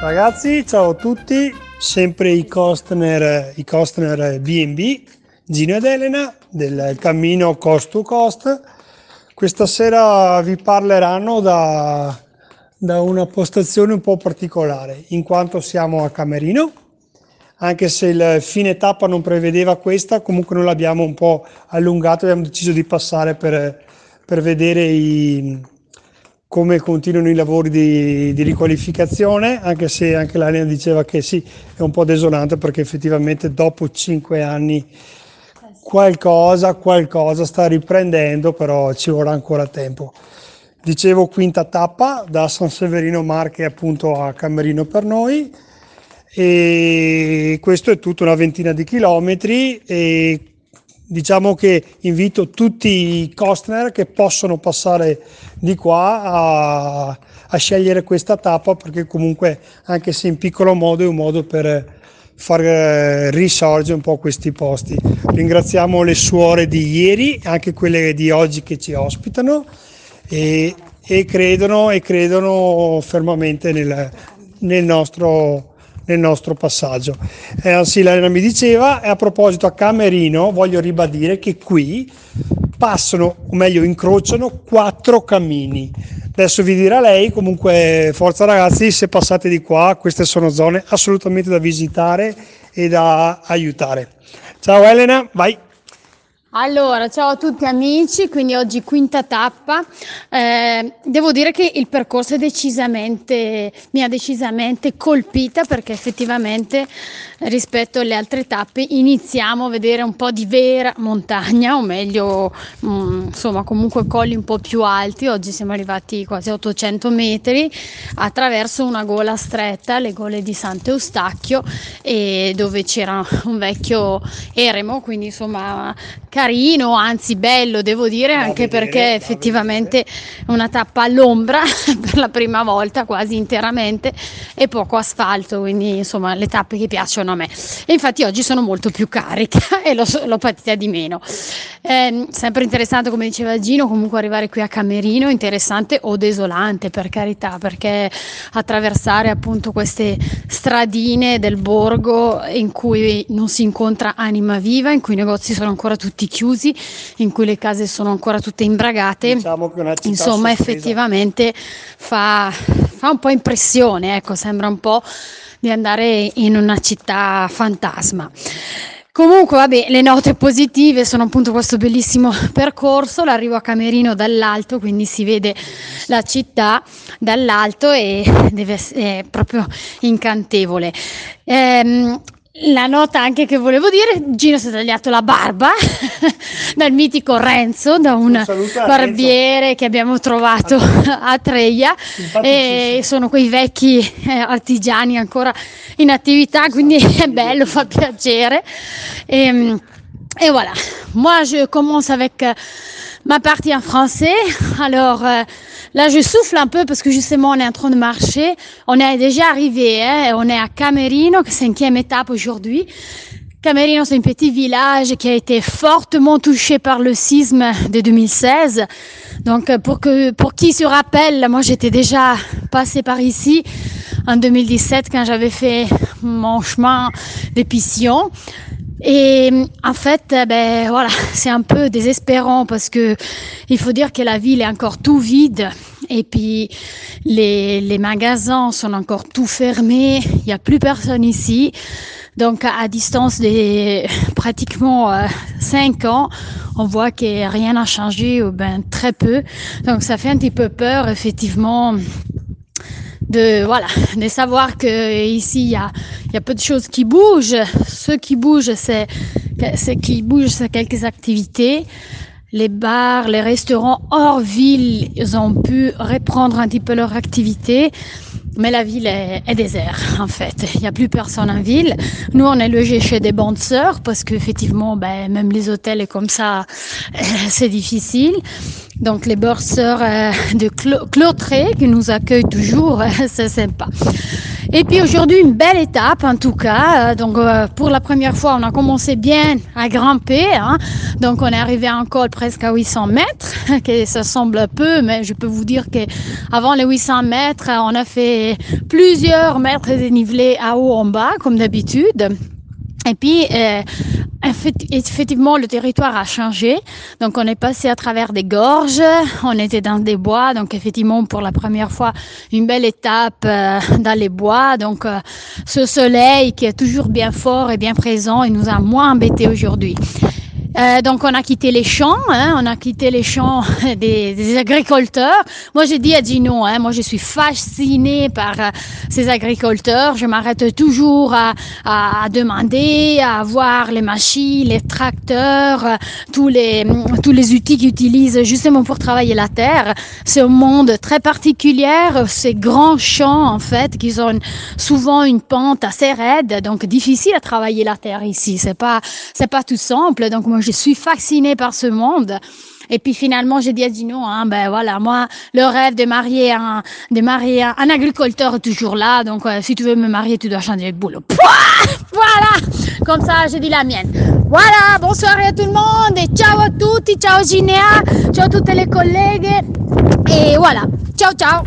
Ragazzi, ciao a tutti, sempre i Costner, i Costner B&B, Gino ed Elena del cammino Cost to Cost. Questa sera vi parleranno da, da una postazione un po' particolare, in quanto siamo a Camerino, anche se il fine tappa non prevedeva questa, comunque noi l'abbiamo un po' allungato, abbiamo deciso di passare per, per vedere i, come continuano i lavori di, di, riqualificazione, anche se anche l'Alena diceva che sì, è un po' desolante perché effettivamente dopo cinque anni qualcosa, qualcosa sta riprendendo, però ci vorrà ancora tempo. Dicevo quinta tappa da San Severino Marche appunto a Camerino per noi e questo è tutto una ventina di chilometri e diciamo che invito tutti i Costner che possono passare di qua a, a, scegliere questa tappa perché comunque anche se in piccolo modo è un modo per far risorgere un po' questi posti. Ringraziamo le suore di ieri, anche quelle di oggi che ci ospitano e, e credono, e credono fermamente nel, nel nostro nel nostro passaggio. Eh, anzi, l'Elena mi diceva, e a proposito a Camerino, voglio ribadire che qui passano, o meglio incrociano, quattro cammini. Adesso vi dirà lei, comunque forza ragazzi, se passate di qua, queste sono zone assolutamente da visitare e da aiutare. Ciao Elena, vai! Allora, ciao a tutti amici, quindi oggi quinta tappa. Eh, devo dire che il percorso decisamente, mi ha decisamente colpita perché effettivamente rispetto alle altre tappe iniziamo a vedere un po' di vera montagna, o meglio, mh, mm, insomma, comunque colli un po' più alti. Oggi siamo arrivati quasi a 800 metri attraverso una gola stretta, le gole di Sant'Eustachio, e dove c'era un vecchio eremo, quindi insomma carino, anzi bello devo dire, da anche vedere, perché effettivamente è una tappa all'ombra per la prima volta quasi interamente e poco asfalto, quindi insomma le tappe che piacciono a me. E infatti oggi sono molto più carica e l'ho, l'ho patita di meno. Eh, sempre interessante come diceva Gino, comunque arrivare qui a Camerino, interessante o desolante per carità, perché attraversare appunto queste stradine del borgo in cui non si incontra anima viva, in cui i negozi sono ancora tutti chiusi, in cui le case sono ancora tutte imbragate. Diciamo Insomma, sorpresa. effettivamente fa, fa, un po' impressione, ecco, sembra un po' di andare in una città fantasma. Comunque, vabbè, le note positive sono appunto questo bellissimo percorso, l'arrivo a Camerino dall'alto, quindi si vede la città dall'alto e deve essere proprio incantevole. Ehm, la nota anche che volevo dire, Gino si è tagliato la barba dal mitico Renzo, da un, un barbiere Renzo. che abbiamo trovato a Treia e sono quei vecchi eh, artigiani ancora in attività, quindi è bello, fa piacere. Ehm, et voilà, moi je commence avec euh, ma partie en français. Alors euh, là, je souffle un peu parce que justement, on est en train de marcher. On est déjà arrivé, hein, on est à Camerino, cinquième étape aujourd'hui. Camerino, c'est un petit village qui a été fortement touché par le sisme de 2016. Donc, euh, pour, que, pour qui se rappelle, moi j'étais déjà passé par ici en 2017 quand j'avais fait mon chemin d'épicion. Et en fait, eh ben voilà, c'est un peu désespérant parce que il faut dire que la ville est encore tout vide et puis les, les magasins sont encore tout fermés. Il n'y a plus personne ici. Donc à distance de pratiquement euh, cinq ans, on voit que rien n'a changé ou ben très peu. Donc ça fait un petit peu peur effectivement de voilà de savoir que ici il y a, y a peu de choses qui bougent. Ce qui bouge, c'est ce qui bouge, c'est quelques activités. Les bars, les restaurants hors ville, ils ont pu reprendre un petit peu leur activité. Mais la ville est, est déserte, en fait. Il n'y a plus personne en ville. Nous, on est logés chez des bonnes sœurs parce qu'effectivement, ben, même les hôtels et comme ça, c'est difficile. Donc, les bonnes sœurs euh, de Clôtré qui nous accueillent toujours, c'est sympa. Et puis aujourd'hui, une belle étape en tout cas. Donc pour la première fois, on a commencé bien à grimper. Hein. Donc on est arrivé à un col presque à 800 mètres, que ça semble peu, mais je peux vous dire que avant les 800 mètres, on a fait plusieurs mètres dénivelés à haut en bas, comme d'habitude. Et puis, euh, effectivement, le territoire a changé. Donc, on est passé à travers des gorges, on était dans des bois. Donc, effectivement, pour la première fois, une belle étape euh, dans les bois. Donc, euh, ce soleil qui est toujours bien fort et bien présent, il nous a moins embêtés aujourd'hui. Euh, donc on a quitté les champs, hein, on a quitté les champs des, agriculteurs. Moi j'ai dit à Gino, hein, moi je suis fascinée par euh, ces agriculteurs. Je m'arrête toujours à, à, à, demander, à voir les machines, les tracteurs, euh, tous les tous les outils qu'ils utilisent justement pour travailler la terre. C'est un monde très particulier, ces grands champs en fait qui ont souvent une pente assez raide, donc difficile à travailler la terre ici. C'est pas c'est pas tout simple. Donc je suis fascinée par ce monde. Et puis finalement, j'ai dit à Dino, hein, ben voilà, moi, le rêve de marier un, de marier un, agriculteur est toujours là. Donc, euh, si tu veux me marier, tu dois changer de boulot. Pouah voilà, comme ça, j'ai dit la mienne. Voilà, bonsoir à tout le monde et ciao à tutti, ciao Ginea, ciao a tutte le collègues. Et voilà, ciao ciao.